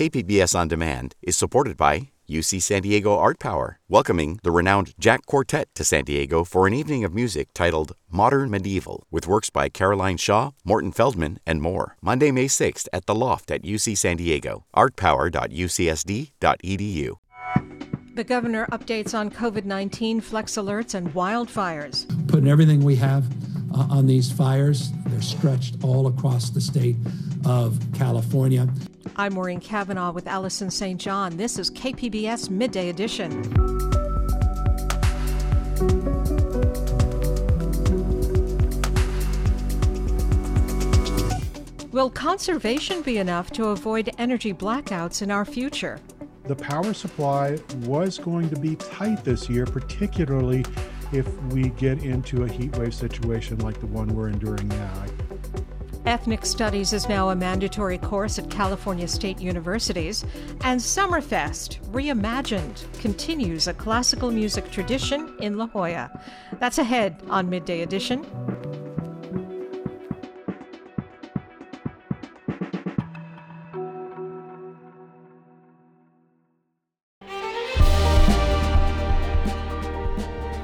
KPBS On Demand is supported by UC San Diego Art Power, welcoming the renowned Jack Quartet to San Diego for an evening of music titled Modern Medieval, with works by Caroline Shaw, Morton Feldman, and more. Monday, May 6th at the Loft at UC San Diego. artpower.ucsd.edu. The governor updates on COVID 19 flex alerts and wildfires. Putting everything we have uh, on these fires, they're stretched all across the state of California. I'm Maureen Cavanaugh with Allison St. John. This is KPBS Midday Edition. Will conservation be enough to avoid energy blackouts in our future? The power supply was going to be tight this year, particularly if we get into a heat wave situation like the one we're enduring now. Ethnic Studies is now a mandatory course at California State Universities, and Summerfest, reimagined, continues a classical music tradition in La Jolla. That's ahead on Midday Edition.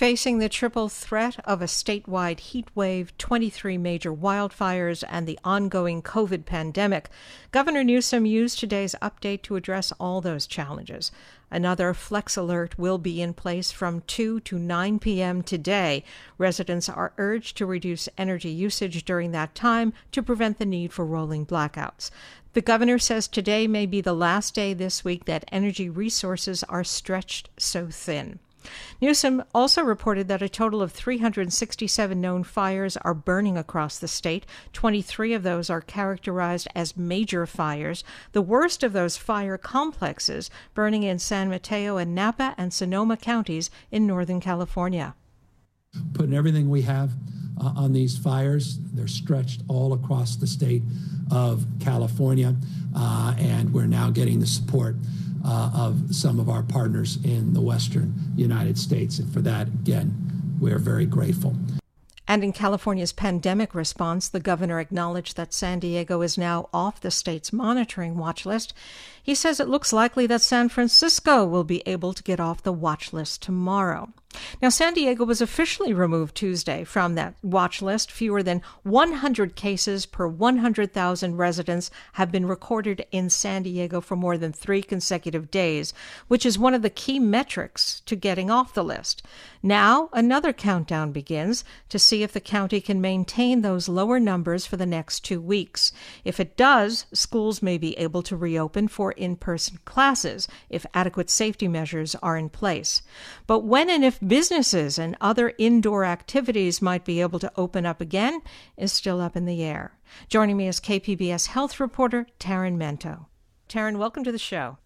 Facing the triple threat of a statewide heat wave, 23 major wildfires, and the ongoing COVID pandemic, Governor Newsom used today's update to address all those challenges. Another flex alert will be in place from 2 to 9 p.m. today. Residents are urged to reduce energy usage during that time to prevent the need for rolling blackouts. The governor says today may be the last day this week that energy resources are stretched so thin. Newsom also reported that a total of 367 known fires are burning across the state. 23 of those are characterized as major fires. The worst of those fire complexes burning in San Mateo and Napa and Sonoma counties in Northern California. Putting everything we have uh, on these fires, they're stretched all across the state of California, uh, and we're now getting the support Uh, of some of our partners in the Western United States. And for that, again, we're very grateful. And in California's pandemic response, the governor acknowledged that San Diego is now off the state's monitoring watch list. He says it looks likely that San Francisco will be able to get off the watch list tomorrow. Now, San Diego was officially removed Tuesday from that watch list. Fewer than 100 cases per 100,000 residents have been recorded in San Diego for more than three consecutive days, which is one of the key metrics to getting off the list. Now, another countdown begins to see if the county can maintain those lower numbers for the next two weeks. If it does, schools may be able to reopen for in person classes if adequate safety measures are in place. But when and if businesses and other indoor activities might be able to open up again is still up in the air. Joining me is KPBS health reporter Taryn Mento. Taryn, welcome to the show.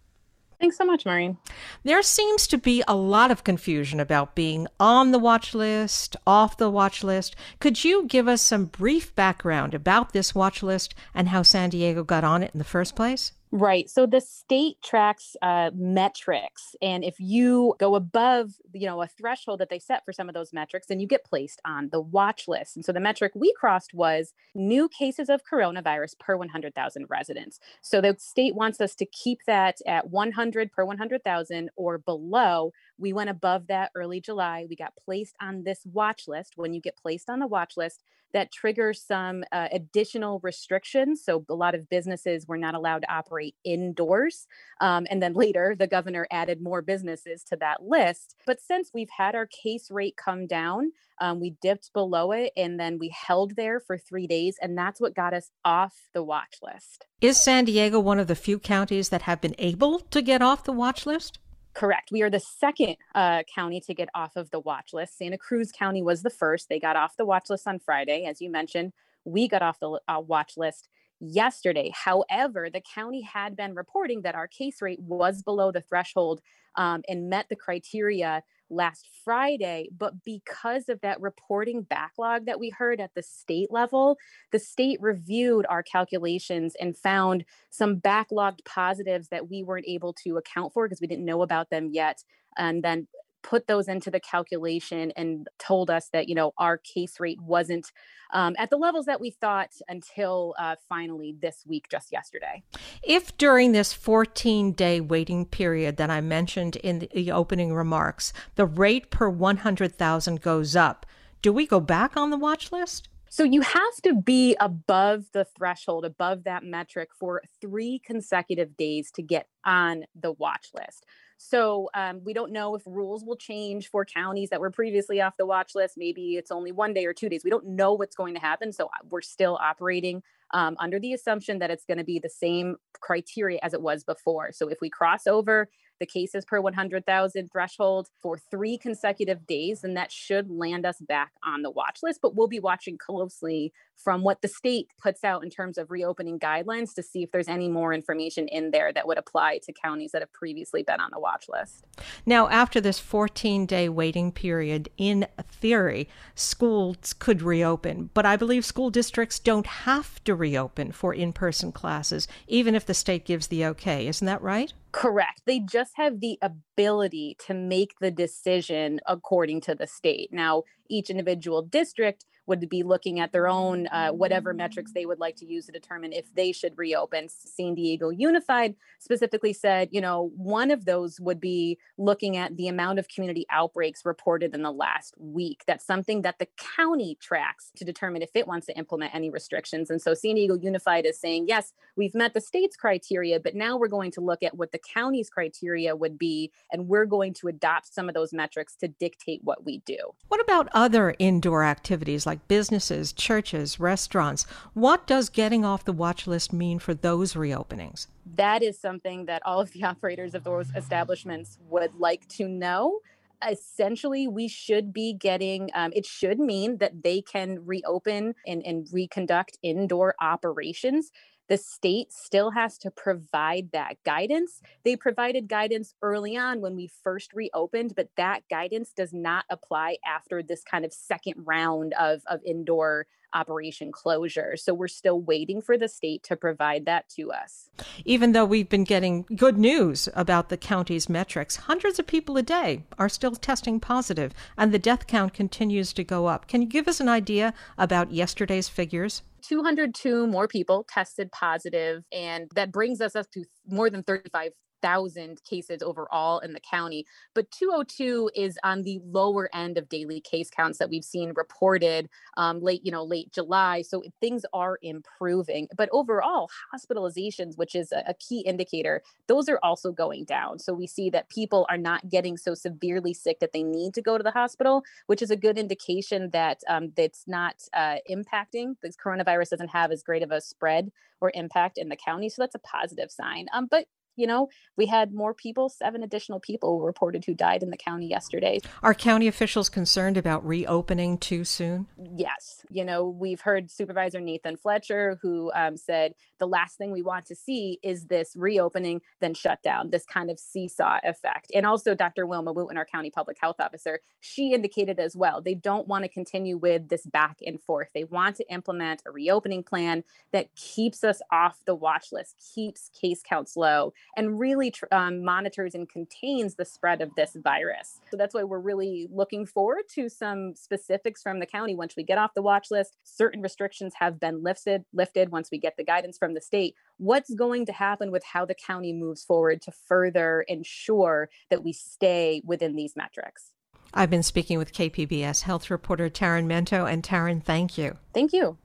Thanks so much, Maureen. There seems to be a lot of confusion about being on the watch list, off the watch list. Could you give us some brief background about this watch list and how San Diego got on it in the first place? Right. So the state tracks uh, metrics, and if you go above, you know, a threshold that they set for some of those metrics, then you get placed on the watch list. And so the metric we crossed was new cases of coronavirus per 100,000 residents. So the state wants us to keep that at 100 per 100,000 or below we went above that early July. We got placed on this watch list. When you get placed on the watch list, that triggers some uh, additional restrictions. So a lot of businesses were not allowed to operate indoors. Um, and then later, the governor added more businesses to that list. But since we've had our case rate come down, um, we dipped below it and then we held there for three days. And that's what got us off the watch list. Is San Diego one of the few counties that have been able to get off the watch list? Correct. We are the second uh, county to get off of the watch list. Santa Cruz County was the first. They got off the watch list on Friday. As you mentioned, we got off the uh, watch list yesterday. However, the county had been reporting that our case rate was below the threshold um, and met the criteria last Friday. But because of that reporting backlog that we heard at the state level, the state reviewed our calculations and found some backlogged positives that we weren't able to account for because we didn't know about them yet. And then put those into the calculation and told us that you know our case rate wasn't um, at the levels that we thought until uh, finally this week just yesterday if during this 14 day waiting period that i mentioned in the opening remarks the rate per 100000 goes up do we go back on the watch list so you have to be above the threshold, above that metric for three consecutive days to get on the watch list. So um, we don't know if rules will change for counties that were previously off the watch list. Maybe it's only one day or two days. We don't know what's going to happen. So uh, we're still operating um, under the assumption that it's going to be the same criteria as it was before. So if we cross over the cases per 100,000 threshold for three consecutive days, then that should land us back on the watch list. But we'll be watching closely from what the state puts out in terms of reopening guidelines to see if there's any more information in there that would apply to counties that have previously been on the watch list. Now, after this 14 day waiting period, in theory, schools could reopen, but I believe school districts don't have to reopen for in person classes, even if the state gives the okay. Isn't that right? Correct. They just have the ability to make the decision according to the state. Now, each individual district would be looking at their own uh, whatever metrics they would like to use to determine if they should reopen. San Diego Unified specifically said, you know, one of those would be looking at the amount of community outbreaks reported in the last week. That's something that the county tracks to determine if it wants to implement any restrictions. And so San Diego Unified is saying, yes, we've met the state's criteria, but now we're going to look at what the county's criteria would be, and we're going to adopt some of those metrics to dictate what we do. What about other indoor activities like businesses, churches, restaurants. What does getting off the watch list mean for those reopenings? That is something that all of the operators of those establishments would like to know essentially we should be getting um, it should mean that they can reopen and, and reconduct indoor operations the state still has to provide that guidance. They provided guidance early on when we first reopened, but that guidance does not apply after this kind of second round of, of indoor operation closure. So we're still waiting for the state to provide that to us. Even though we've been getting good news about the county's metrics, hundreds of people a day are still testing positive, and the death count continues to go up. Can you give us an idea about yesterday's figures? 202 more people tested positive, and that brings us up to more than 35 thousand cases overall in the county, but 202 is on the lower end of daily case counts that we've seen reported um, late, you know, late July. So things are improving, but overall hospitalizations, which is a, a key indicator, those are also going down. So we see that people are not getting so severely sick that they need to go to the hospital, which is a good indication that um, that's not uh, impacting. This coronavirus doesn't have as great of a spread or impact in the county, so that's a positive sign. Um, but you know, we had more people, seven additional people reported who died in the county yesterday. Are county officials concerned about reopening too soon? Yes. You know, we've heard Supervisor Nathan Fletcher, who um, said the last thing we want to see is this reopening, then shutdown, this kind of seesaw effect. And also, Dr. Wilma Wooten, our county public health officer, she indicated as well they don't want to continue with this back and forth. They want to implement a reopening plan that keeps us off the watch list, keeps case counts low and really tr- um, monitors and contains the spread of this virus. So that's why we're really looking forward to some specifics from the county once we get off the watch list. Certain restrictions have been lifted lifted once we get the guidance from the state. What's going to happen with how the county moves forward to further ensure that we stay within these metrics? I've been speaking with KPBS health reporter Taryn Mento. And Taryn, thank you. Thank you.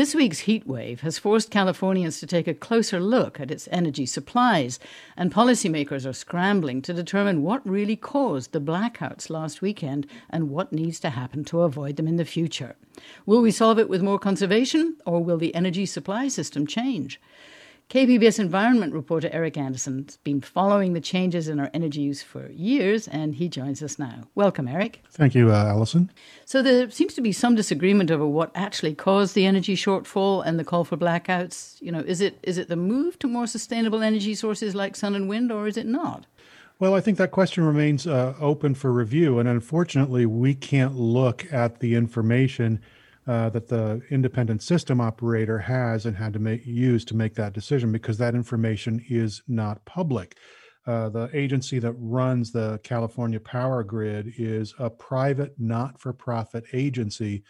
This week's heat wave has forced Californians to take a closer look at its energy supplies, and policymakers are scrambling to determine what really caused the blackouts last weekend and what needs to happen to avoid them in the future. Will we solve it with more conservation, or will the energy supply system change? KPBS environment reporter Eric Anderson has been following the changes in our energy use for years, and he joins us now. Welcome, Eric. Thank you, uh, Allison. So, there seems to be some disagreement over what actually caused the energy shortfall and the call for blackouts. You know, is it is it the move to more sustainable energy sources like sun and wind, or is it not? Well, I think that question remains uh, open for review, and unfortunately, we can't look at the information uh, that the independent system operator has and had to make, use to make that decision because that information is not public. Uh, the agency that runs the California power grid is a private, not for profit agency.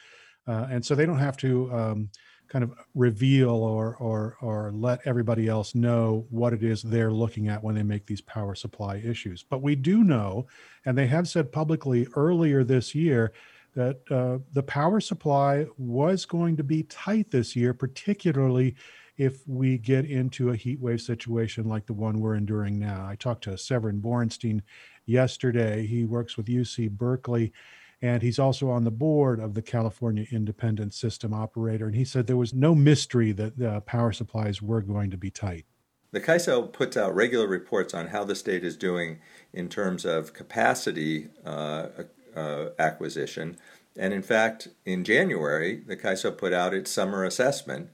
Uh, and so they don't have to um, kind of reveal or, or, or let everybody else know what it is they're looking at when they make these power supply issues. But we do know, and they have said publicly earlier this year, that uh, the power supply was going to be tight this year, particularly if we get into a heat wave situation like the one we're enduring now. I talked to Severin Borenstein yesterday. He works with UC Berkeley, and he's also on the board of the California Independent System Operator. And he said there was no mystery that the power supplies were going to be tight. The CAISO puts out regular reports on how the state is doing in terms of capacity uh, uh, acquisition. And in fact, in January, the CAISO put out its summer assessment,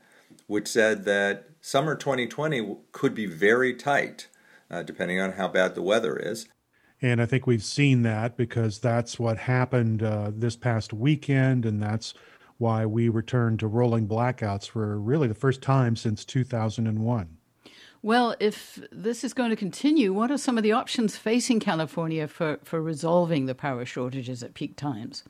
which said that summer 2020 could be very tight, uh, depending on how bad the weather is. And I think we've seen that because that's what happened uh, this past weekend, and that's why we returned to rolling blackouts for really the first time since 2001. Well, if this is going to continue, what are some of the options facing California for, for resolving the power shortages at peak times?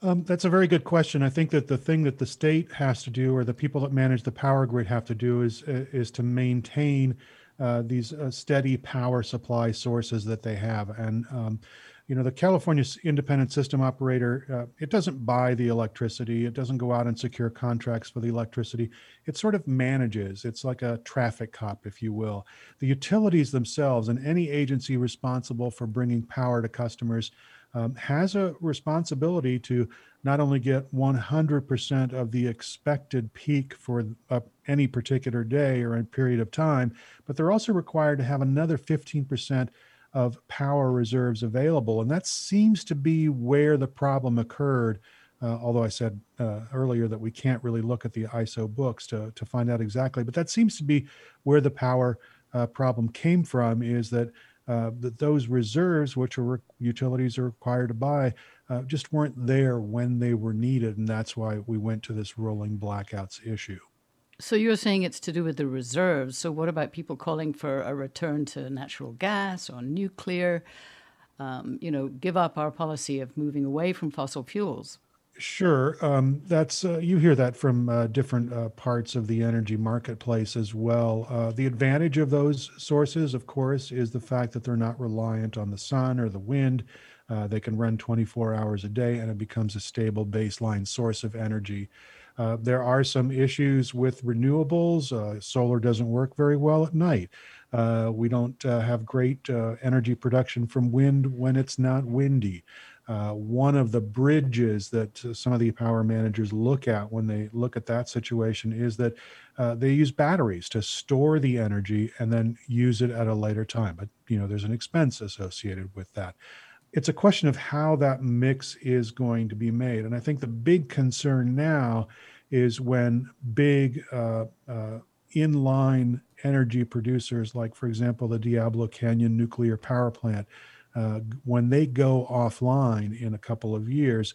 Um, that's a very good question. I think that the thing that the state has to do, or the people that manage the power grid have to do, is is to maintain uh, these uh, steady power supply sources that they have. And um, you know, the California Independent System Operator, uh, it doesn't buy the electricity. It doesn't go out and secure contracts for the electricity. It sort of manages. It's like a traffic cop, if you will. The utilities themselves and any agency responsible for bringing power to customers um, has a responsibility to not only get 100% of the expected peak for uh, any particular day or a period of time, but they're also required to have another 15% of power reserves available. And that seems to be where the problem occurred. Uh, although I said uh, earlier that we can't really look at the ISO books to, to find out exactly, but that seems to be where the power uh, problem came from is that, uh, that those reserves, which are utilities are required to buy, uh, just weren't there when they were needed. And that's why we went to this rolling blackouts issue. So you're saying it's to do with the reserves. So what about people calling for a return to natural gas or nuclear? Um, you know, give up our policy of moving away from fossil fuels. Sure, um, that's uh, you hear that from uh, different uh, parts of the energy marketplace as well. Uh, the advantage of those sources, of course, is the fact that they're not reliant on the sun or the wind. Uh, they can run 24 hours a day, and it becomes a stable baseline source of energy. Uh, there are some issues with renewables. Uh, solar doesn't work very well at night. Uh, we don't uh, have great uh, energy production from wind when it's not windy. One of the bridges that some of the power managers look at when they look at that situation is that they use batteries to store the energy and then use it at a later time. But you know, there's an expense associated with that it's a question of how that mix is going to be made. And I think the big concern now is when big uh, uh, inline energy producers, like, for example, the Diablo Canyon nuclear power plant, uh, when they go offline in a couple of years,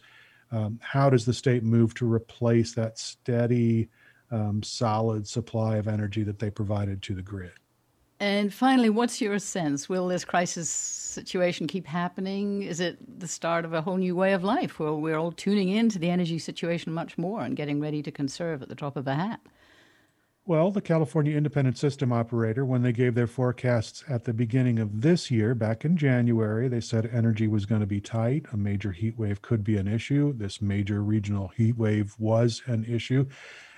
um, how does the state move to replace that steady um, solid supply of energy that they provided to the grid. And finally, what's your sense? Will this crisis situation keep happening? Is it the start of a whole new way of life where we're all tuning into the energy situation much more and getting ready to conserve at the drop of a hat? Well, the California Independent System Operator, when they gave their forecasts at the beginning of this year, back in January, they said energy was going to be tight. A major heat wave could be an issue. This major regional heat wave was an issue.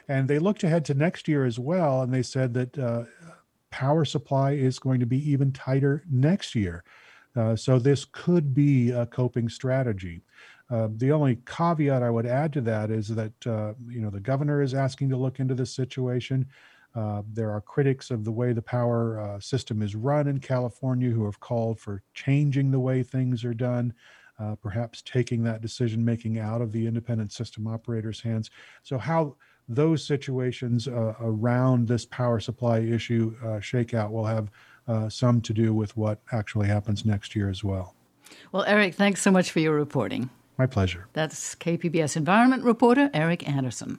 And they looked ahead to next year as well, and they said that uh, power supply is going to be even tighter next year. Uh, so this could be a coping strategy. Uh, the only caveat I would add to that is that uh, you know the governor is asking to look into this situation. Uh, there are critics of the way the power uh, system is run in California who have called for changing the way things are done, uh, perhaps taking that decision making out of the independent system operators' hands. So how those situations uh, around this power supply issue uh, shake out will have uh, some to do with what actually happens next year as well. Well, Eric, thanks so much for your reporting. My pleasure. That's KPBS environment reporter Eric Anderson.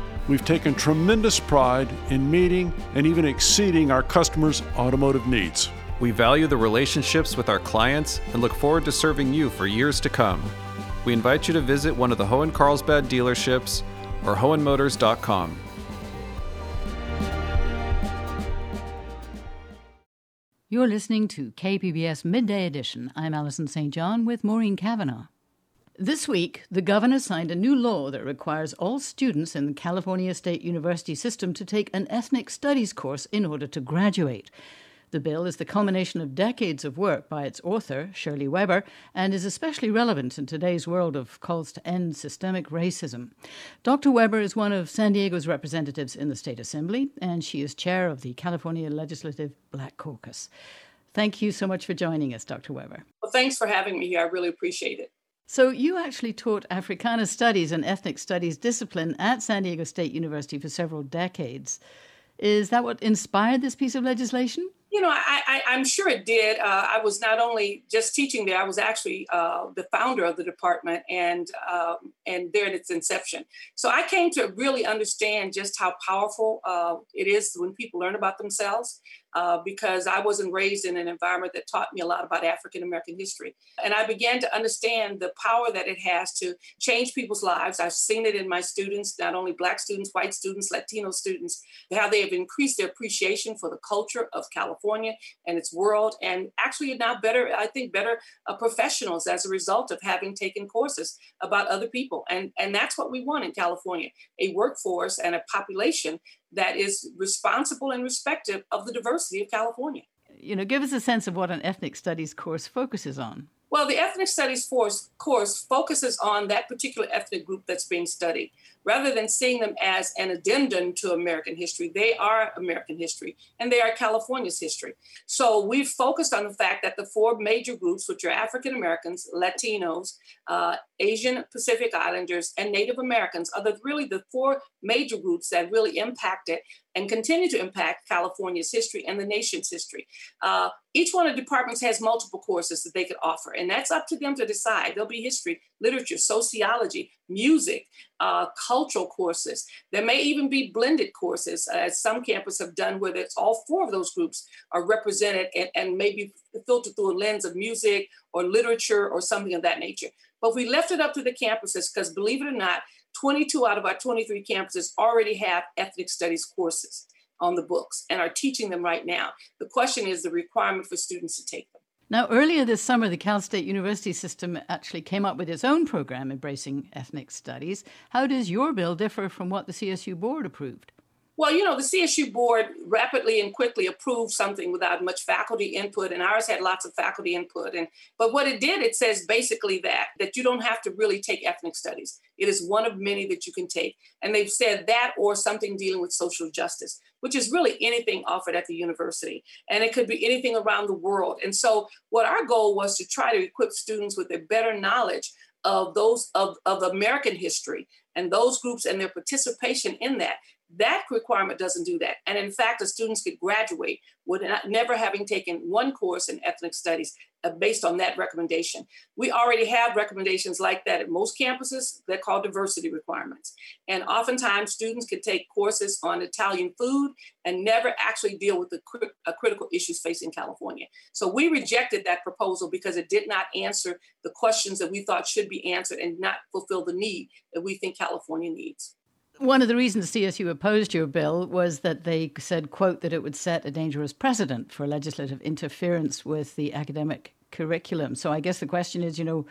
we've taken tremendous pride in meeting and even exceeding our customers' automotive needs. We value the relationships with our clients and look forward to serving you for years to come. We invite you to visit one of the Hoehn Carlsbad dealerships or Hoehnmotors.com. You're listening to KPBS Midday Edition. I'm Allison St. John with Maureen Cavanaugh. This week, the governor signed a new law that requires all students in the California State University system to take an ethnic studies course in order to graduate. The bill is the culmination of decades of work by its author, Shirley Weber, and is especially relevant in today's world of calls to end systemic racism. Dr. Weber is one of San Diego's representatives in the State Assembly, and she is chair of the California Legislative Black Caucus. Thank you so much for joining us, Dr. Weber. Well, thanks for having me here. I really appreciate it. So, you actually taught Africana Studies and Ethnic Studies discipline at San Diego State University for several decades. Is that what inspired this piece of legislation? You know, I, am sure it did. Uh, I was not only just teaching there; I was actually uh, the founder of the department, and um, and there in its inception. So I came to really understand just how powerful uh, it is when people learn about themselves, uh, because I wasn't raised in an environment that taught me a lot about African American history. And I began to understand the power that it has to change people's lives. I've seen it in my students, not only Black students, white students, Latino students, how they have increased their appreciation for the culture of California and its world, and actually now better, I think, better uh, professionals as a result of having taken courses about other people. And, and that's what we want in California a workforce and a population that is responsible and respective of the diversity of California. You know, give us a sense of what an ethnic studies course focuses on. Well, the ethnic studies course, course focuses on that particular ethnic group that's being studied. Rather than seeing them as an addendum to American history, they are American history and they are California's history. So we've focused on the fact that the four major groups, which are African Americans, Latinos, uh, Asian Pacific Islanders, and Native Americans, are the, really the four major groups that really impacted and continue to impact California's history and the nation's history. Uh, each one of the departments has multiple courses that they could offer, and that's up to them to decide. There'll be history, literature, sociology, music, uh, cultural courses. There may even be blended courses, uh, as some campuses have done, where it's all four of those groups are represented and, and maybe filtered through a lens of music or literature or something of that nature. But we left it up to the campuses because, believe it or not, 22 out of our 23 campuses already have ethnic studies courses on the books and are teaching them right now. The question is the requirement for students to take them. Now, earlier this summer, the Cal State University system actually came up with its own program embracing ethnic studies. How does your bill differ from what the CSU board approved? Well, you know, the CSU board rapidly and quickly approved something without much faculty input, and ours had lots of faculty input. And but what it did, it says basically that that you don't have to really take ethnic studies. It is one of many that you can take, and they've said that or something dealing with social justice, which is really anything offered at the university, and it could be anything around the world. And so, what our goal was to try to equip students with a better knowledge of those of, of American history and those groups and their participation in that that requirement doesn't do that. And in fact, the students could graduate with never having taken one course in ethnic studies uh, based on that recommendation. We already have recommendations like that at most campuses. They're called diversity requirements. And oftentimes, students can take courses on Italian food and never actually deal with the uh, critical issues facing California. So we rejected that proposal because it did not answer the questions that we thought should be answered and not fulfill the need that we think California needs. One of the reasons CSU opposed your bill was that they said, quote, that it would set a dangerous precedent for legislative interference with the academic curriculum. So I guess the question is, you know,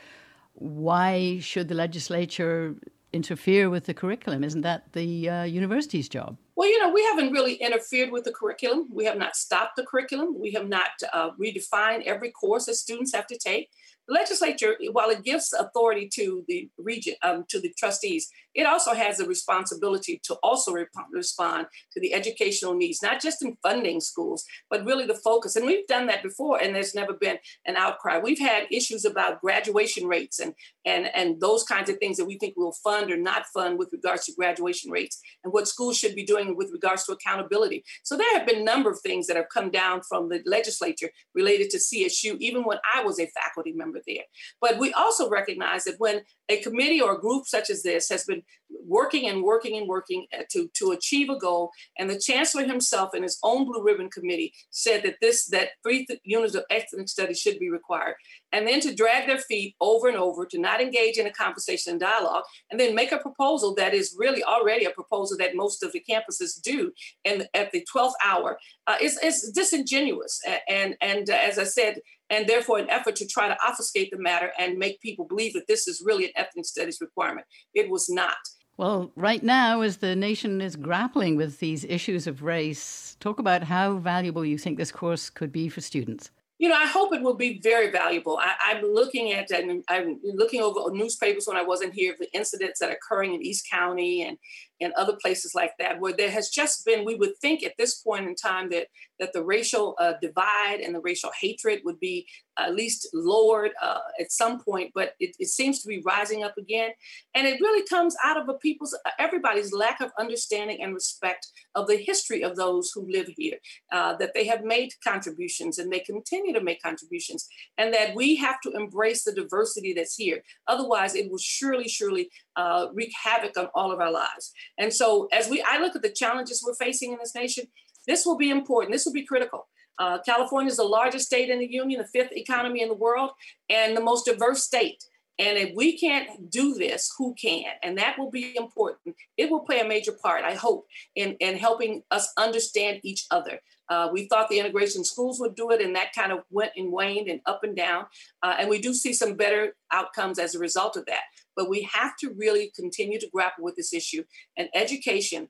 why should the legislature interfere with the curriculum? Isn't that the uh, university's job? Well, you know, we haven't really interfered with the curriculum. We have not stopped the curriculum. We have not uh, redefined every course that students have to take. The legislature, while it gives authority to the region, um, to the trustees, it also has the responsibility to also respond to the educational needs, not just in funding schools, but really the focus. And we've done that before, and there's never been an outcry. We've had issues about graduation rates and and and those kinds of things that we think we'll fund or not fund with regards to graduation rates, and what schools should be doing with regards to accountability. So there have been a number of things that have come down from the legislature related to CSU, even when I was a faculty member there. But we also recognize that when a committee or a group such as this has been working and working and working to, to achieve a goal. And the chancellor himself in his own blue ribbon committee said that this that three th- units of ethnic studies should be required. And then to drag their feet over and over, to not engage in a conversation and dialogue, and then make a proposal that is really already a proposal that most of the campuses do and at the 12th hour uh, is, is disingenuous. And, and uh, as I said, and therefore an effort to try to obfuscate the matter and make people believe that this is really an ethnic studies requirement. It was not. Well, right now, as the nation is grappling with these issues of race, talk about how valuable you think this course could be for students you know, I hope it will be very valuable. I, am looking at and I'm looking over newspapers when I wasn't here, the incidents that are occurring in East County and and other places like that, where there has just been, we would think at this point in time that that the racial uh, divide and the racial hatred would be at least lowered uh, at some point, but it, it, seems to be rising up again, and it really comes out of a people's, everybody's lack of understanding and respect of the history of those who live here, uh, that they have made contributions and they continue to make contributions, and that we have to embrace the diversity that's here. Otherwise, it will surely, surely uh, wreak havoc on all of our lives. And so, as we, I look at the challenges we're facing in this nation, this will be important. This will be critical. Uh, California is the largest state in the union, the fifth economy in the world, and the most diverse state. And if we can't do this, who can? And that will be important. It will play a major part, I hope, in, in helping us understand each other. Uh, we thought the integration schools would do it, and that kind of went and waned and up and down. Uh, and we do see some better outcomes as a result of that. But we have to really continue to grapple with this issue. And education,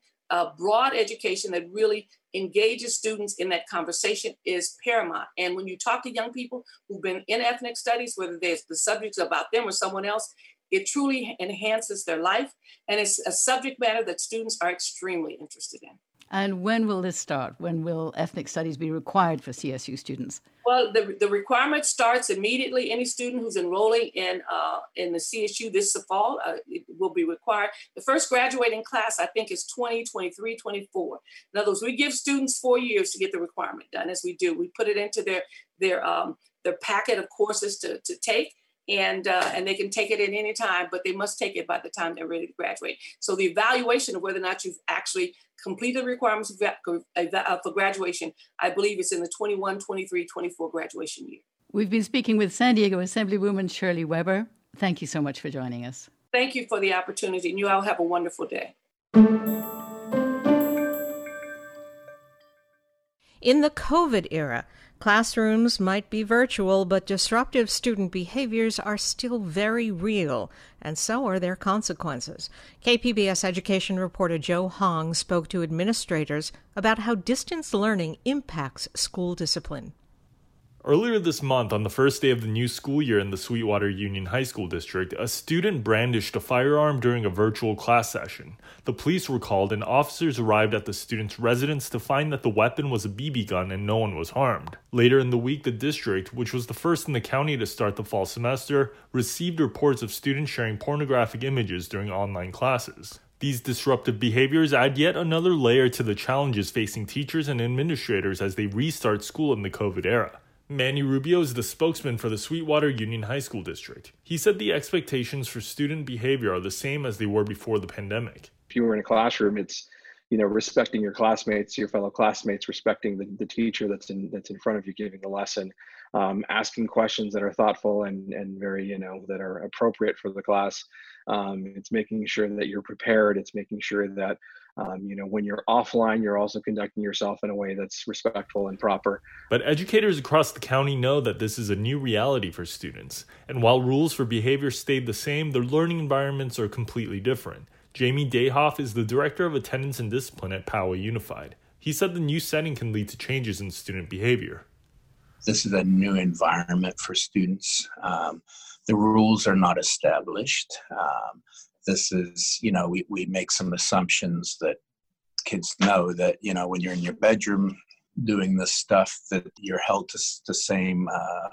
broad education that really engages students in that conversation is paramount. And when you talk to young people who've been in ethnic studies, whether there's the subjects about them or someone else, it truly enhances their life. And it's a subject matter that students are extremely interested in. And when will this start? When will ethnic studies be required for CSU students? Well, the, the requirement starts immediately. Any student who's enrolling in uh, in the CSU this fall uh, will be required. The first graduating class, I think, is 20, 23, 24. In other words, we give students four years to get the requirement done, as we do. We put it into their their um, their packet of courses to, to take and uh, and they can take it at any time, but they must take it by the time they're ready to graduate. So the evaluation of whether or not you've actually completed the requirements for graduation, I believe it's in the 21, 23, 24 graduation year. We've been speaking with San Diego Assemblywoman Shirley Weber. Thank you so much for joining us. Thank you for the opportunity, and you all have a wonderful day. In the COVID era, Classrooms might be virtual, but disruptive student behaviors are still very real, and so are their consequences. KPBS education reporter Joe Hong spoke to administrators about how distance learning impacts school discipline. Earlier this month, on the first day of the new school year in the Sweetwater Union High School District, a student brandished a firearm during a virtual class session. The police were called, and officers arrived at the student's residence to find that the weapon was a BB gun and no one was harmed. Later in the week, the district, which was the first in the county to start the fall semester, received reports of students sharing pornographic images during online classes. These disruptive behaviors add yet another layer to the challenges facing teachers and administrators as they restart school in the COVID era. Manny Rubio is the spokesman for the Sweetwater Union High School District. He said the expectations for student behavior are the same as they were before the pandemic. If you were in a classroom, it's you know respecting your classmates, your fellow classmates, respecting the, the teacher that's in that's in front of you giving the lesson, um, asking questions that are thoughtful and and very you know that are appropriate for the class. Um, it's making sure that you're prepared. It's making sure that um, you know when you're offline you're also conducting yourself in a way that's respectful and proper but educators across the county know that this is a new reality for students and while rules for behavior stayed the same their learning environments are completely different jamie dayhoff is the director of attendance and discipline at poway unified. He said the new setting can lead to changes in student behavior. This is a new environment for students. Um, the rules are not established. Um, this is you know we, we make some assumptions that kids know that you know when you're in your bedroom doing this stuff that you're held to the same uh,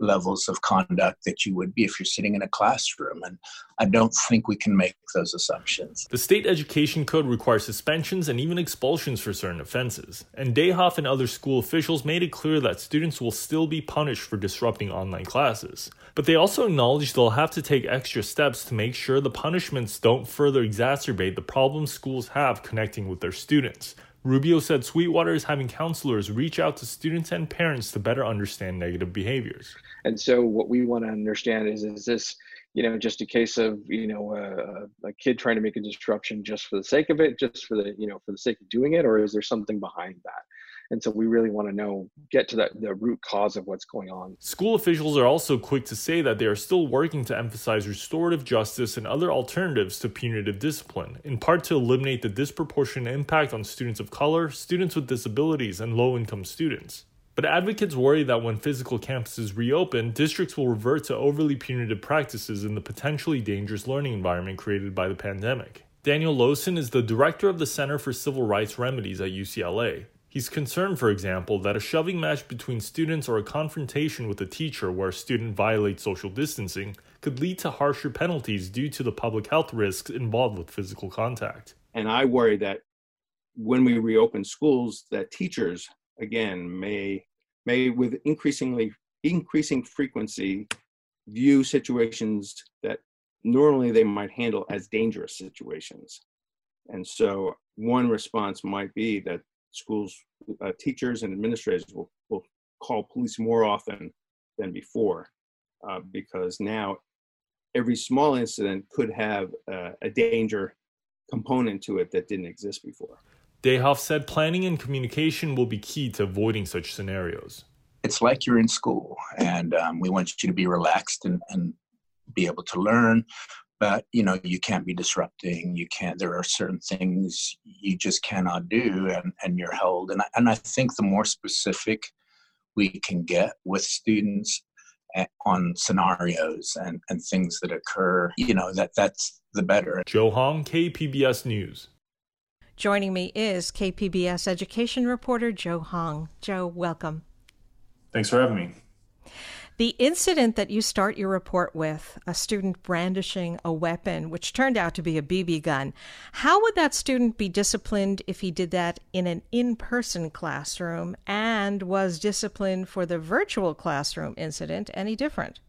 levels of conduct that you would be if you're sitting in a classroom. And I don't think we can make those assumptions. The state education code requires suspensions and even expulsions for certain offenses. And Dayhoff and other school officials made it clear that students will still be punished for disrupting online classes. But they also acknowledge they'll have to take extra steps to make sure the punishments don't further exacerbate the problems schools have connecting with their students. Rubio said Sweetwater is having counselors reach out to students and parents to better understand negative behaviors. And so, what we want to understand is is this, you know, just a case of you know a, a kid trying to make a disruption just for the sake of it, just for the you know for the sake of doing it, or is there something behind that? And so we really want to know, get to that, the root cause of what's going on. School officials are also quick to say that they are still working to emphasize restorative justice and other alternatives to punitive discipline, in part to eliminate the disproportionate impact on students of color, students with disabilities, and low income students. But advocates worry that when physical campuses reopen, districts will revert to overly punitive practices in the potentially dangerous learning environment created by the pandemic. Daniel Losen is the director of the Center for Civil Rights Remedies at UCLA. He's concerned, for example, that a shoving match between students or a confrontation with a teacher where a student violates social distancing could lead to harsher penalties due to the public health risks involved with physical contact. And I worry that when we reopen schools, that teachers again may may with increasingly increasing frequency view situations that normally they might handle as dangerous situations. And so one response might be that schools uh, teachers and administrators will, will call police more often than before uh, because now every small incident could have uh, a danger component to it that didn't exist before. Dayhoff said planning and communication will be key to avoiding such scenarios. It's like you're in school, and um, we want you to be relaxed and, and be able to learn but you know you can't be disrupting you can't there are certain things you just cannot do and, and you're held. And I, and I think the more specific we can get with students eh, on scenarios and, and things that occur you know that that's the better. Joe hong kpbs news. Joining me is kpbs education reporter joe hong. Joe welcome. Thanks for having me the incident that you start your report with, a student brandishing a weapon, which turned out to be a BB gun, how would that student be disciplined if he did that in an in person classroom and was disciplined for the virtual classroom incident any different?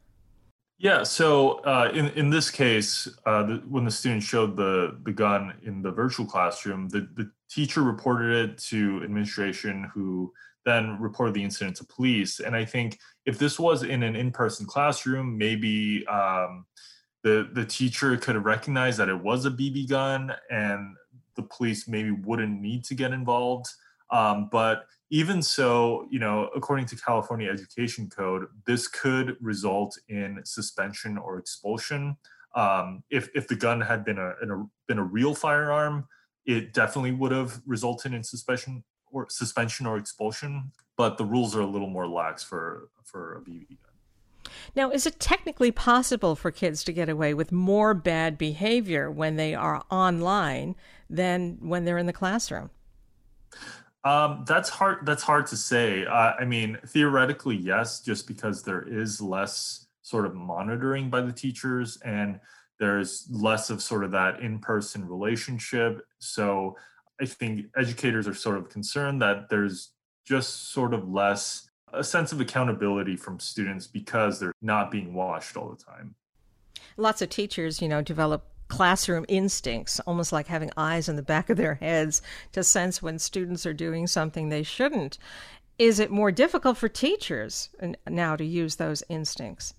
Yeah, so uh, in in this case, uh, the, when the student showed the the gun in the virtual classroom, the the teacher reported it to administration, who then reported the incident to police. And I think if this was in an in-person classroom, maybe um, the the teacher could have recognized that it was a BB gun, and the police maybe wouldn't need to get involved. Um, but even so, you know, according to California Education Code, this could result in suspension or expulsion. Um, if if the gun had been a, a been a real firearm, it definitely would have resulted in suspension or suspension or expulsion. But the rules are a little more lax for for a BB gun. Now, is it technically possible for kids to get away with more bad behavior when they are online than when they're in the classroom? Um, that's hard. That's hard to say. Uh, I mean, theoretically, yes, just because there is less sort of monitoring by the teachers and there's less of sort of that in-person relationship. So I think educators are sort of concerned that there's just sort of less a sense of accountability from students because they're not being watched all the time. Lots of teachers, you know, develop classroom instincts, almost like having eyes in the back of their heads to sense when students are doing something they shouldn't. Is it more difficult for teachers now to use those instincts?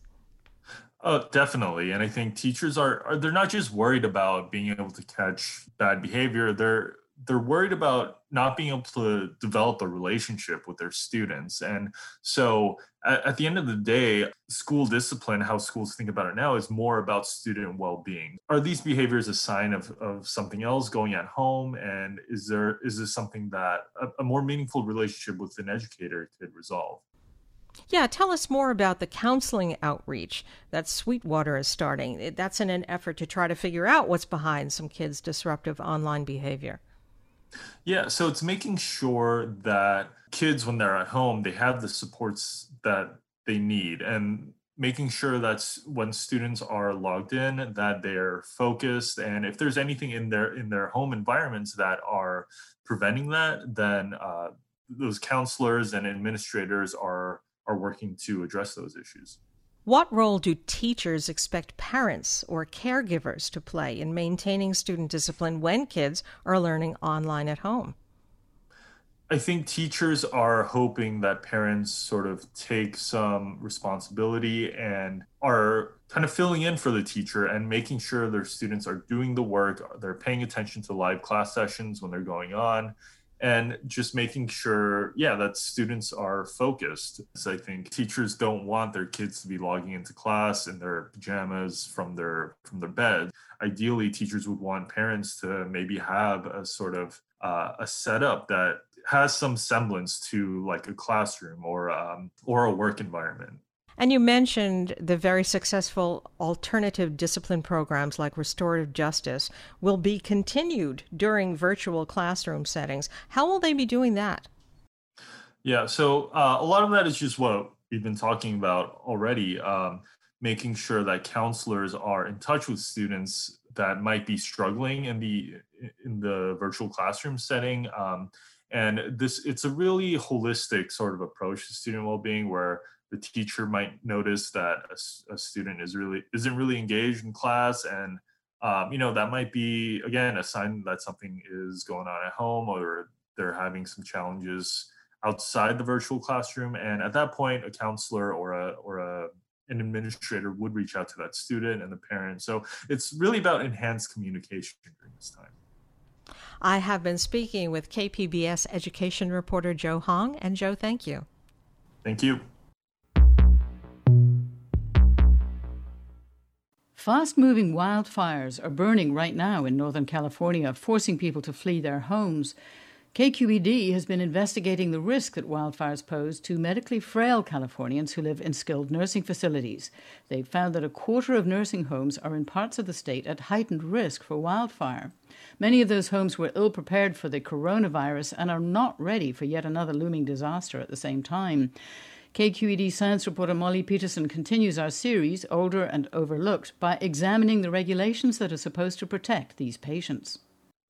Oh, definitely. And I think teachers are, are they're not just worried about being able to catch bad behavior. They're they're worried about not being able to develop a relationship with their students. And so at, at, the end of the day, school discipline, how schools think about it now, is more about student well being. Are these behaviors a sign of, of something else going at home? And is there is this something that a, a more meaningful relationship with an educator could resolve? Yeah, tell us more about the counseling outreach that Sweetwater is starting. That's in an effort to try to figure out what's behind some kids' disruptive online behavior. Yeah, so it's making sure that kids, when they're at home, they have the supports that they need and making sure that when students are logged in that they're focused and if there's anything in their in their home environments that are preventing that then uh, those counselors and administrators are are working to address those issues what role do teachers expect parents or caregivers to play in maintaining student discipline when kids are learning online at home? I think teachers are hoping that parents sort of take some responsibility and are kind of filling in for the teacher and making sure their students are doing the work, they're paying attention to live class sessions when they're going on, and just making sure yeah that students are focused. So i think teachers don't want their kids to be logging into class in their pajamas from their from their bed. Ideally teachers would want parents to maybe have a sort of uh, a setup that has some semblance to like a classroom or um, or a work environment and you mentioned the very successful alternative discipline programs like restorative justice will be continued during virtual classroom settings. How will they be doing that? Yeah, so uh, a lot of that is just what we've been talking about already, um, making sure that counselors are in touch with students that might be struggling in the in the virtual classroom setting. Um, and this it's a really holistic sort of approach to student well-being where the teacher might notice that a, a student is really isn't really engaged in class and um, you know that might be again a sign that something is going on at home or they're having some challenges outside the virtual classroom and at that point a counselor or a or a an administrator would reach out to that student and the parent so it's really about enhanced communication during this time I have been speaking with KPBS education reporter Joe Hong. And Joe, thank you. Thank you. Fast moving wildfires are burning right now in Northern California, forcing people to flee their homes. KQED has been investigating the risk that wildfires pose to medically frail Californians who live in skilled nursing facilities. They've found that a quarter of nursing homes are in parts of the state at heightened risk for wildfire. Many of those homes were ill prepared for the coronavirus and are not ready for yet another looming disaster at the same time. KQED science reporter Molly Peterson continues our series, Older and Overlooked, by examining the regulations that are supposed to protect these patients.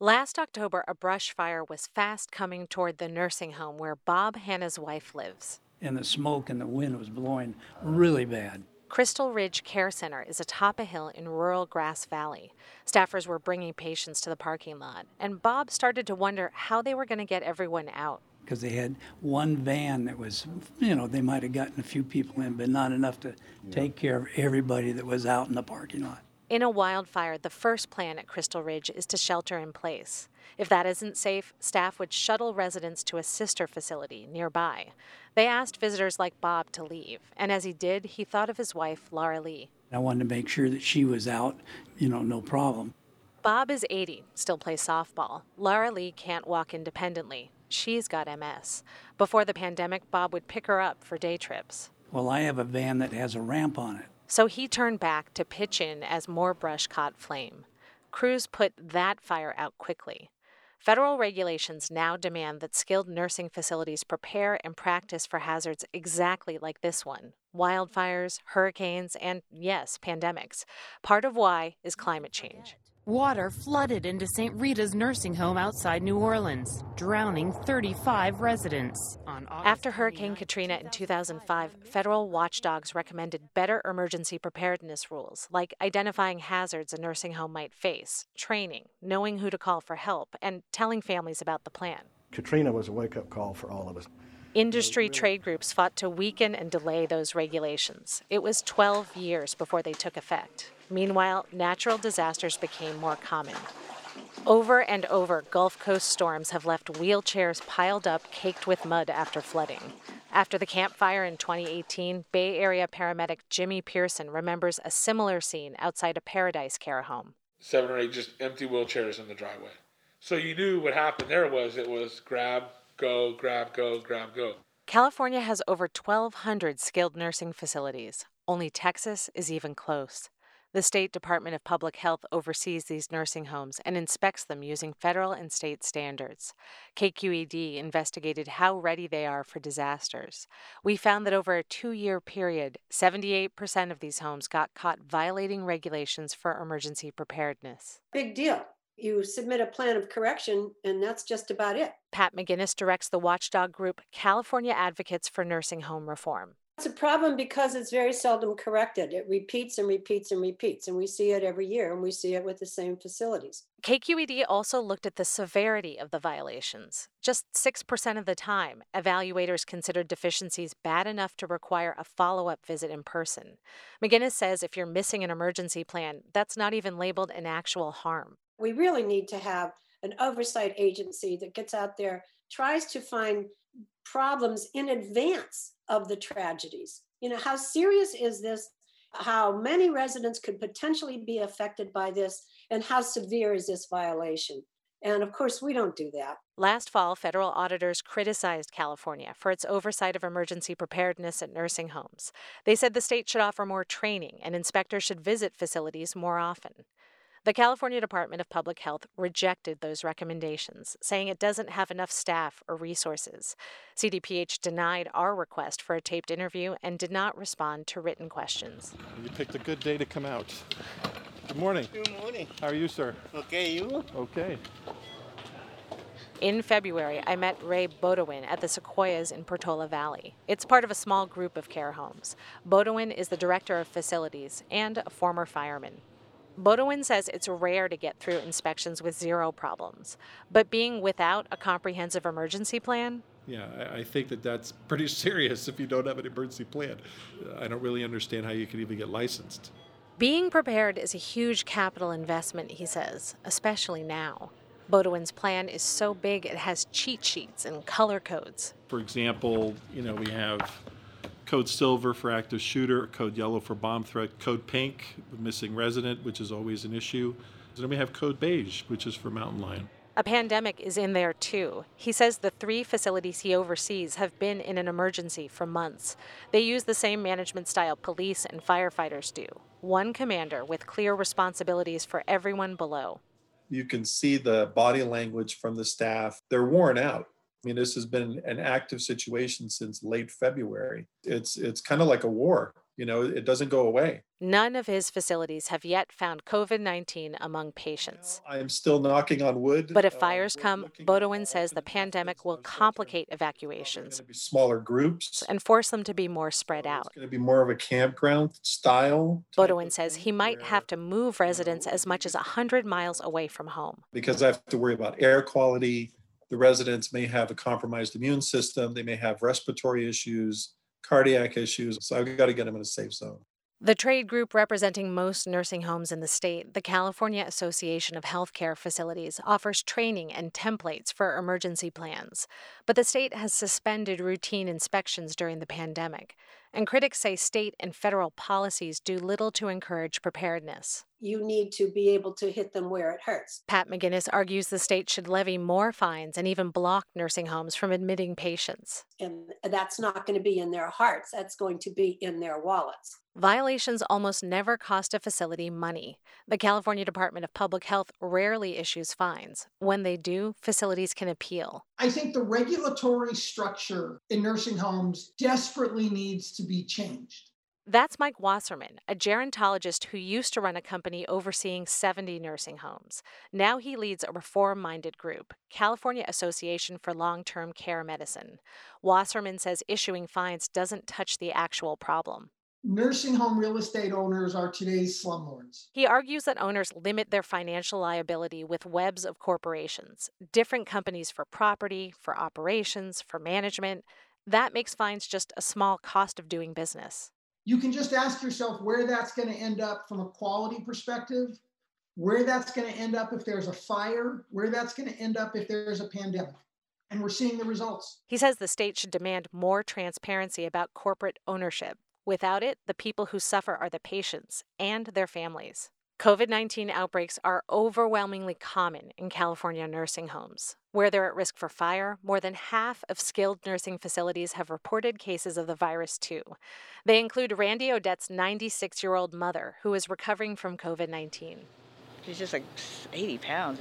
Last October, a brush fire was fast coming toward the nursing home where Bob Hanna's wife lives. And the smoke and the wind was blowing really bad. Crystal Ridge Care Center is atop a hill in rural Grass Valley. Staffers were bringing patients to the parking lot, and Bob started to wonder how they were going to get everyone out because they had one van that was, you know, they might have gotten a few people in, but not enough to yeah. take care of everybody that was out in the parking lot. In a wildfire, the first plan at Crystal Ridge is to shelter in place. If that isn't safe, staff would shuttle residents to a sister facility nearby. They asked visitors like Bob to leave, and as he did, he thought of his wife, Laura Lee. I wanted to make sure that she was out, you know, no problem. Bob is 80, still plays softball. Laura Lee can't walk independently. She's got MS. Before the pandemic, Bob would pick her up for day trips. Well, I have a van that has a ramp on it. So he turned back to pitch in as more brush caught flame. Crews put that fire out quickly. Federal regulations now demand that skilled nursing facilities prepare and practice for hazards exactly like this one wildfires, hurricanes, and yes, pandemics. Part of why is climate change. Water flooded into St. Rita's nursing home outside New Orleans, drowning 35 residents. After Hurricane Katrina in 2005, federal watchdogs recommended better emergency preparedness rules, like identifying hazards a nursing home might face, training, knowing who to call for help, and telling families about the plan. Katrina was a wake up call for all of us. Industry trade groups fought to weaken and delay those regulations. It was 12 years before they took effect. Meanwhile, natural disasters became more common. Over and over, Gulf Coast storms have left wheelchairs piled up, caked with mud after flooding. After the Camp Fire in 2018, Bay Area paramedic Jimmy Pearson remembers a similar scene outside a Paradise Care home. Seven or eight just empty wheelchairs in the driveway. So you knew what happened there was it was grab, go, grab, go, grab, go. California has over 1,200 skilled nursing facilities. Only Texas is even close. The State Department of Public Health oversees these nursing homes and inspects them using federal and state standards. KQED investigated how ready they are for disasters. We found that over a two year period, 78% of these homes got caught violating regulations for emergency preparedness. Big deal. You submit a plan of correction, and that's just about it. Pat McGinnis directs the watchdog group California Advocates for Nursing Home Reform. It's a problem because it's very seldom corrected. It repeats and repeats and repeats, and we see it every year, and we see it with the same facilities. KQED also looked at the severity of the violations. Just 6% of the time, evaluators considered deficiencies bad enough to require a follow up visit in person. McGinnis says if you're missing an emergency plan, that's not even labeled an actual harm. We really need to have an oversight agency that gets out there, tries to find problems in advance of the tragedies. You know, how serious is this? How many residents could potentially be affected by this? And how severe is this violation? And of course, we don't do that. Last fall, federal auditors criticized California for its oversight of emergency preparedness at nursing homes. They said the state should offer more training and inspectors should visit facilities more often. The California Department of Public Health rejected those recommendations, saying it doesn't have enough staff or resources. CDPH denied our request for a taped interview and did not respond to written questions. You picked a good day to come out. Good morning. Good morning. How are you, sir? Okay, you? Okay. In February, I met Ray Bodowin at the Sequoias in Portola Valley. It's part of a small group of care homes. Bodowin is the director of facilities and a former fireman. Bodowin says it's rare to get through inspections with zero problems, but being without a comprehensive emergency plan, Yeah, I, I think that that's pretty serious if you don't have an emergency plan. I don't really understand how you can even get licensed. being prepared is a huge capital investment, he says, especially now. Bodowin's plan is so big it has cheat sheets and color codes. For example, you know, we have code silver for active shooter, code yellow for bomb threat, code pink, missing resident, which is always an issue. And then we have code beige, which is for mountain lion. A pandemic is in there too. He says the three facilities he oversees have been in an emergency for months. They use the same management style police and firefighters do one commander with clear responsibilities for everyone below. You can see the body language from the staff. They're worn out. I mean, this has been an active situation since late February. It's it's kind of like a war. You know, it doesn't go away. None of his facilities have yet found COVID 19 among patients. I am still knocking on wood. But if uh, fires come, Bodowin says the pandemic will complicate evacuations Smaller groups. and force them to be more spread out. It's going to be more of a campground style Bodowin says he might have to move residents as much as 100 miles away from home. because I have to worry about air quality. The residents may have a compromised immune system. They may have respiratory issues, cardiac issues. So I've got to get them in a safe zone. The trade group representing most nursing homes in the state, the California Association of Healthcare Facilities, offers training and templates for emergency plans. But the state has suspended routine inspections during the pandemic, and critics say state and federal policies do little to encourage preparedness. You need to be able to hit them where it hurts. Pat McGinnis argues the state should levy more fines and even block nursing homes from admitting patients. And that's not going to be in their hearts, that's going to be in their wallets. Violations almost never cost a facility money. The California Department of Public Health rarely issues fines. When they do, facilities can appeal. I think the regulatory structure in nursing homes desperately needs to be changed. That's Mike Wasserman, a gerontologist who used to run a company overseeing 70 nursing homes. Now he leads a reform minded group, California Association for Long Term Care Medicine. Wasserman says issuing fines doesn't touch the actual problem nursing home real estate owners are today's slumlords. He argues that owners limit their financial liability with webs of corporations, different companies for property, for operations, for management. That makes fines just a small cost of doing business. You can just ask yourself where that's going to end up from a quality perspective, where that's going to end up if there's a fire, where that's going to end up if there's a pandemic. And we're seeing the results. He says the state should demand more transparency about corporate ownership Without it, the people who suffer are the patients and their families. COVID 19 outbreaks are overwhelmingly common in California nursing homes. Where they're at risk for fire, more than half of skilled nursing facilities have reported cases of the virus, too. They include Randy Odette's 96 year old mother, who is recovering from COVID 19. She's just like 80 pounds.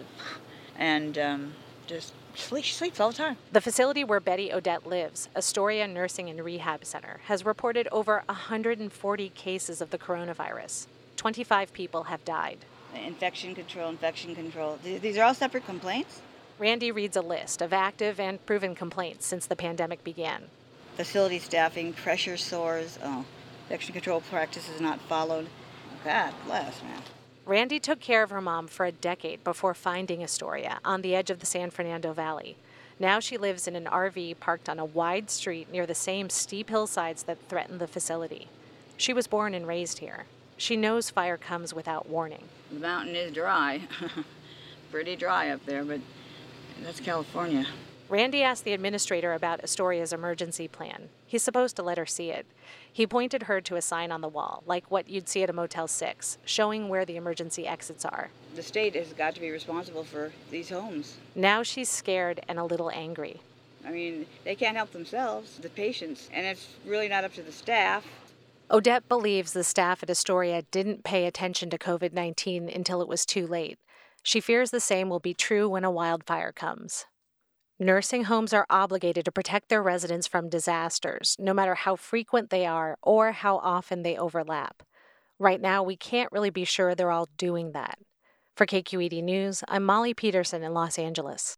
And um, just sleep, she sleeps all the time. The facility where Betty Odette lives, Astoria Nursing and Rehab Center, has reported over 140 cases of the coronavirus. 25 people have died. Infection control, infection control. These are all separate complaints? Randy reads a list of active and proven complaints since the pandemic began. Facility staffing, pressure sores, oh, infection control practices not followed. God bless, man. Randy took care of her mom for a decade before finding Astoria on the edge of the San Fernando Valley. Now she lives in an RV parked on a wide street near the same steep hillsides that threaten the facility. She was born and raised here. She knows fire comes without warning. The mountain is dry. Pretty dry up there, but that's California. Randy asked the administrator about Astoria's emergency plan. He's supposed to let her see it. He pointed her to a sign on the wall, like what you'd see at a Motel 6, showing where the emergency exits are. The state has got to be responsible for these homes. Now she's scared and a little angry. I mean, they can't help themselves, the patients, and it's really not up to the staff. Odette believes the staff at Astoria didn't pay attention to COVID 19 until it was too late. She fears the same will be true when a wildfire comes. Nursing homes are obligated to protect their residents from disasters, no matter how frequent they are or how often they overlap. Right now, we can't really be sure they're all doing that. For KQED News, I'm Molly Peterson in Los Angeles.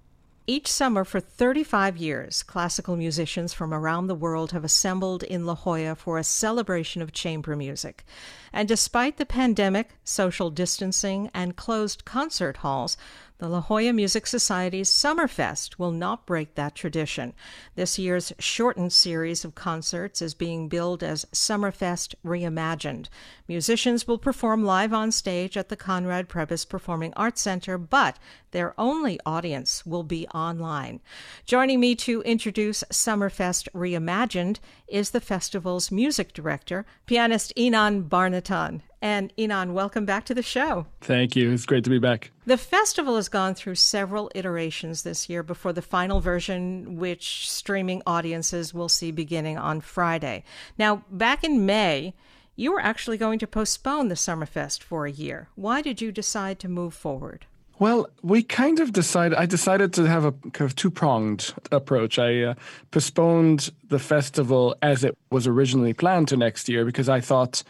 Each summer for 35 years, classical musicians from around the world have assembled in La Jolla for a celebration of chamber music. And despite the pandemic, social distancing, and closed concert halls, The La Jolla Music Society's Summerfest will not break that tradition. This year's shortened series of concerts is being billed as Summerfest Reimagined. Musicians will perform live on stage at the Conrad Prebys Performing Arts Center, but their only audience will be online. Joining me to introduce Summerfest Reimagined is the festival's music director, pianist Inon Barnatan. And Inon, welcome back to the show. Thank you. It's great to be back. The festival has gone through several iterations this year before the final version, which streaming audiences will see beginning on Friday. Now, back in May, you were actually going to postpone the Summerfest for a year. Why did you decide to move forward? Well, we kind of decided, I decided to have a kind of two pronged approach. I uh, postponed the festival as it was originally planned to next year because I thought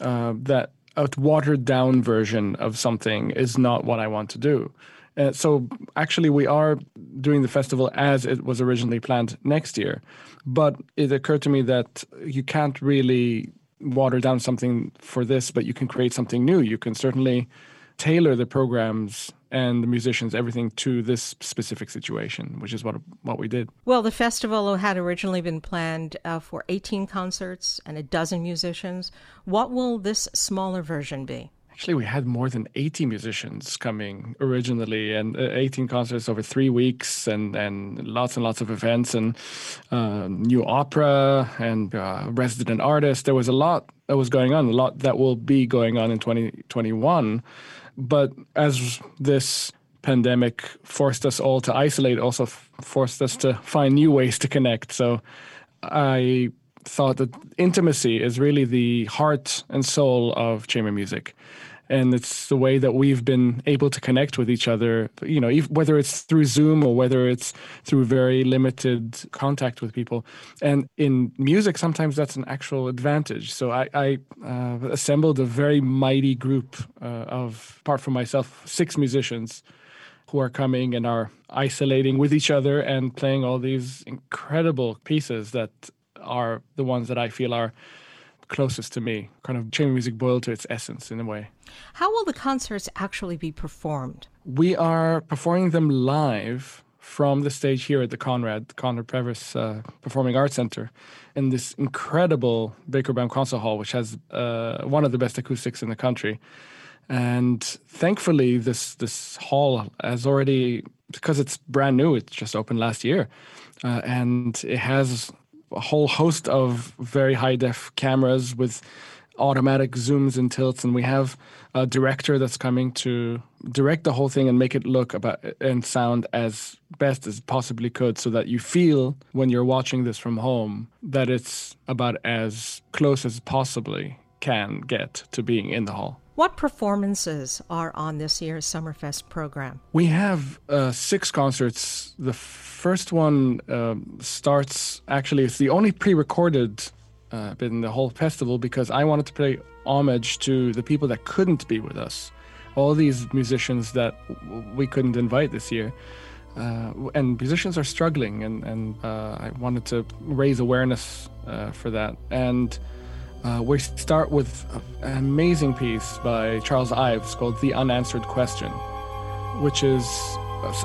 uh, that a watered down version of something is not what I want to do. Uh, so actually, we are doing the festival as it was originally planned next year. But it occurred to me that you can't really water down something for this, but you can create something new. You can certainly tailor the programs and the musicians everything to this specific situation, which is what what we did. Well, the festival had originally been planned uh, for 18 concerts and a dozen musicians. What will this smaller version be? Actually, we had more than 80 musicians coming originally, and uh, 18 concerts over three weeks, and, and lots and lots of events, and uh, new opera and uh, resident artists. There was a lot that was going on, a lot that will be going on in 2021. But as this pandemic forced us all to isolate, also f- forced us to find new ways to connect. So I thought that intimacy is really the heart and soul of chamber music and it's the way that we've been able to connect with each other you know whether it's through zoom or whether it's through very limited contact with people. And in music sometimes that's an actual advantage. So i, I uh, assembled a very mighty group uh, of apart from myself six musicians who are coming and are isolating with each other and playing all these incredible pieces that are the ones that i feel are closest to me, kind of chamber music boiled to its essence in a way. How will the concerts actually be performed? We are performing them live from the stage here at the Conrad, Conrad Prebys uh, Performing Arts Center, in this incredible Baker Baum Concert Hall, which has uh, one of the best acoustics in the country. And thankfully, this this hall has already because it's brand new. It just opened last year, uh, and it has a whole host of very high def cameras with automatic zooms and tilts and we have a director that's coming to direct the whole thing and make it look about and sound as best as possibly could so that you feel when you're watching this from home that it's about as close as possibly can get to being in the hall what performances are on this year's Summerfest program? We have uh, six concerts. The first one uh, starts, actually, it's the only pre recorded uh, bit in the whole festival because I wanted to pay homage to the people that couldn't be with us. All these musicians that we couldn't invite this year. Uh, and musicians are struggling, and, and uh, I wanted to raise awareness uh, for that. And uh, we start with an amazing piece by Charles Ives called The Unanswered Question, which is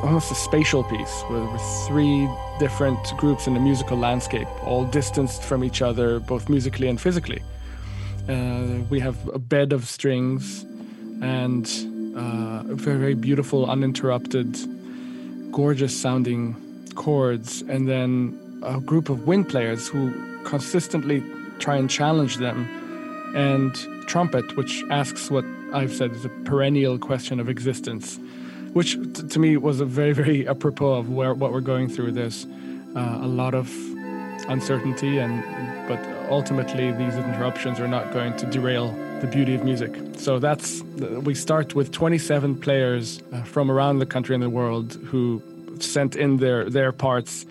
almost a spatial piece with, three different groups in the musical landscape, all distanced from each other, both musically and physically. Uh, we have a bed of strings and uh, very, very beautiful, uninterrupted, gorgeous sounding chords, and then a group of wind players who consistently try and challenge them, and trumpet, which asks what I've said is a perennial question of existence, which t- to me was a very, very apropos of where what we're going through. There's uh, a lot of uncertainty, and but ultimately these interruptions are not going to derail the beauty of music. So that's we start with 27 players uh, from around the country and the world who sent in their their parts,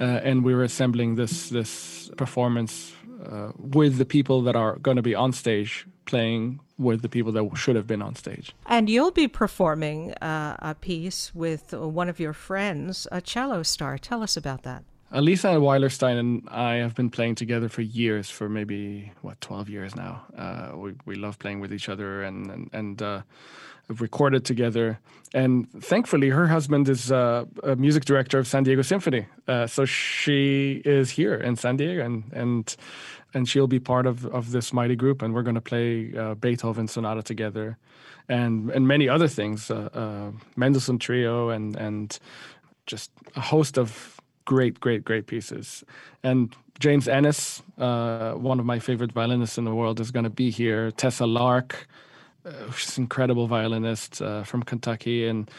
uh, and we were assembling this this performance uh, with the people that are going to be on stage playing with the people that should have been on stage. And you'll be performing uh, a piece with one of your friends, a cello star. Tell us about that. Alisa Weilerstein and I have been playing together for years, for maybe what twelve years now. Uh, we we love playing with each other and and, and uh, recorded together. And thankfully, her husband is uh, a music director of San Diego Symphony, uh, so she is here in San Diego, and and and she'll be part of of this mighty group. And we're going to play uh, Beethoven Sonata together, and and many other things, uh, uh, Mendelssohn Trio, and and just a host of great, great, great pieces. And James Ehnes, uh, one of my favorite violinists in the world, is going to be here. Tessa Lark, uh, she's an incredible violinist uh, from Kentucky, and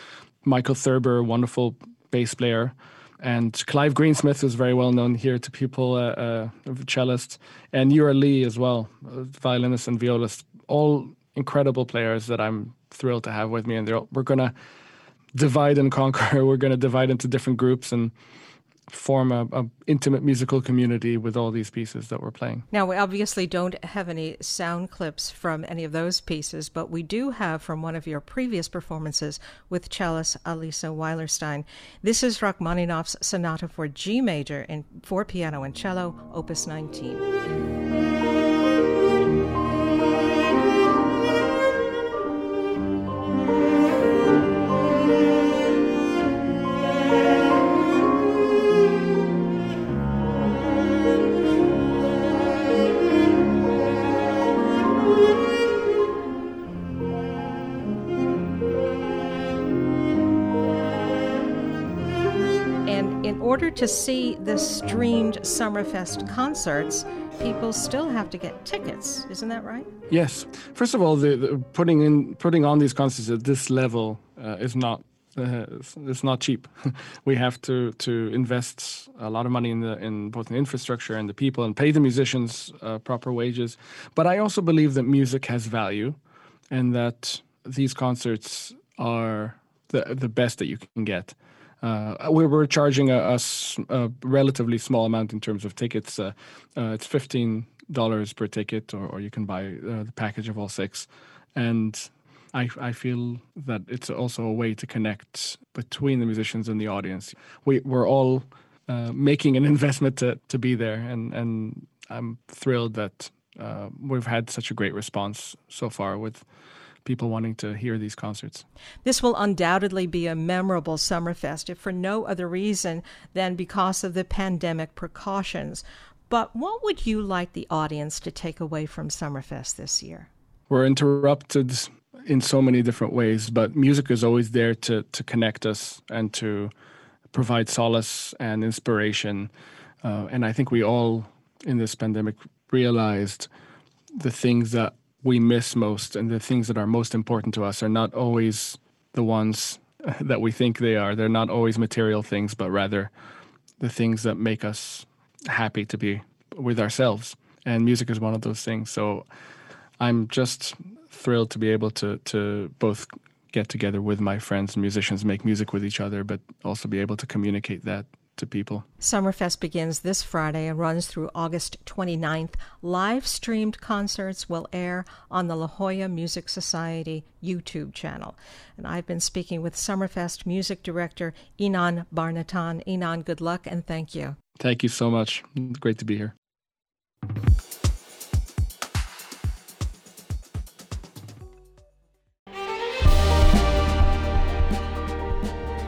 Michael Thurber, wonderful bass player. And Clive Greensmith, who's very well known here to people, uh, uh, cellist, and Yura Lee as well, violinist and violist. All incredible players that I'm thrilled to have with me, and we're going to divide and conquer. We're going to divide into different groups and form a, a, intimate musical community with all these pieces that we're playing. Now, we obviously don't have any sound clips from any of those pieces, but we do have from one of your previous performances with cellist Alisa Weilerstein. This is Rachmaninoff's Sonata for G major in for piano and cello, Opus 19. To see the streamed Summerfest concerts, people still have to get tickets. Isn't that right? Yes. First of all, the, the putting in putting on these concerts at this level uh, is not uh, it's not cheap. we have to to invest a lot of money in the in both the infrastructure and the people and pay the musicians uh, proper wages. But I also believe that music has value, and that these concerts are the the best that you can get. Uh, we were charging a, a, a, relatively small amount in terms of tickets. Uh, uh, it's fifteen dollars per ticket, or, or you can buy uh, the package of all six. And I, I feel that it's also a way to connect between the musicians and the audience. We we're all uh, making an investment to to be there, and and I'm thrilled that uh, we've had such a great response so far with people wanting to hear these concerts. This will undoubtedly be a memorable Summerfest, if for no other reason than because of the pandemic precautions. But what would you like the audience to take away from Summerfest this year? We're interrupted in so many different ways, but music is always there to, to connect us and to provide solace and inspiration. Uh, and I think we all in this pandemic realized the things that we miss most and the things that are most important to us are not always the ones that we think they are. They're not always material things, but rather the things that make us happy to be with ourselves. And music is one of those things. So I'm just thrilled to be able to to both get together with my friends and musicians, make music with each other, but also be able to communicate that to people. Summerfest begins this Friday and runs through August 29th. Live streamed concerts will air on the La Jolla Music Society YouTube channel. And I've been speaking with Summerfest music director Inon Barnatan. Inon, good luck and thank you. Thank you so much. Great to be here.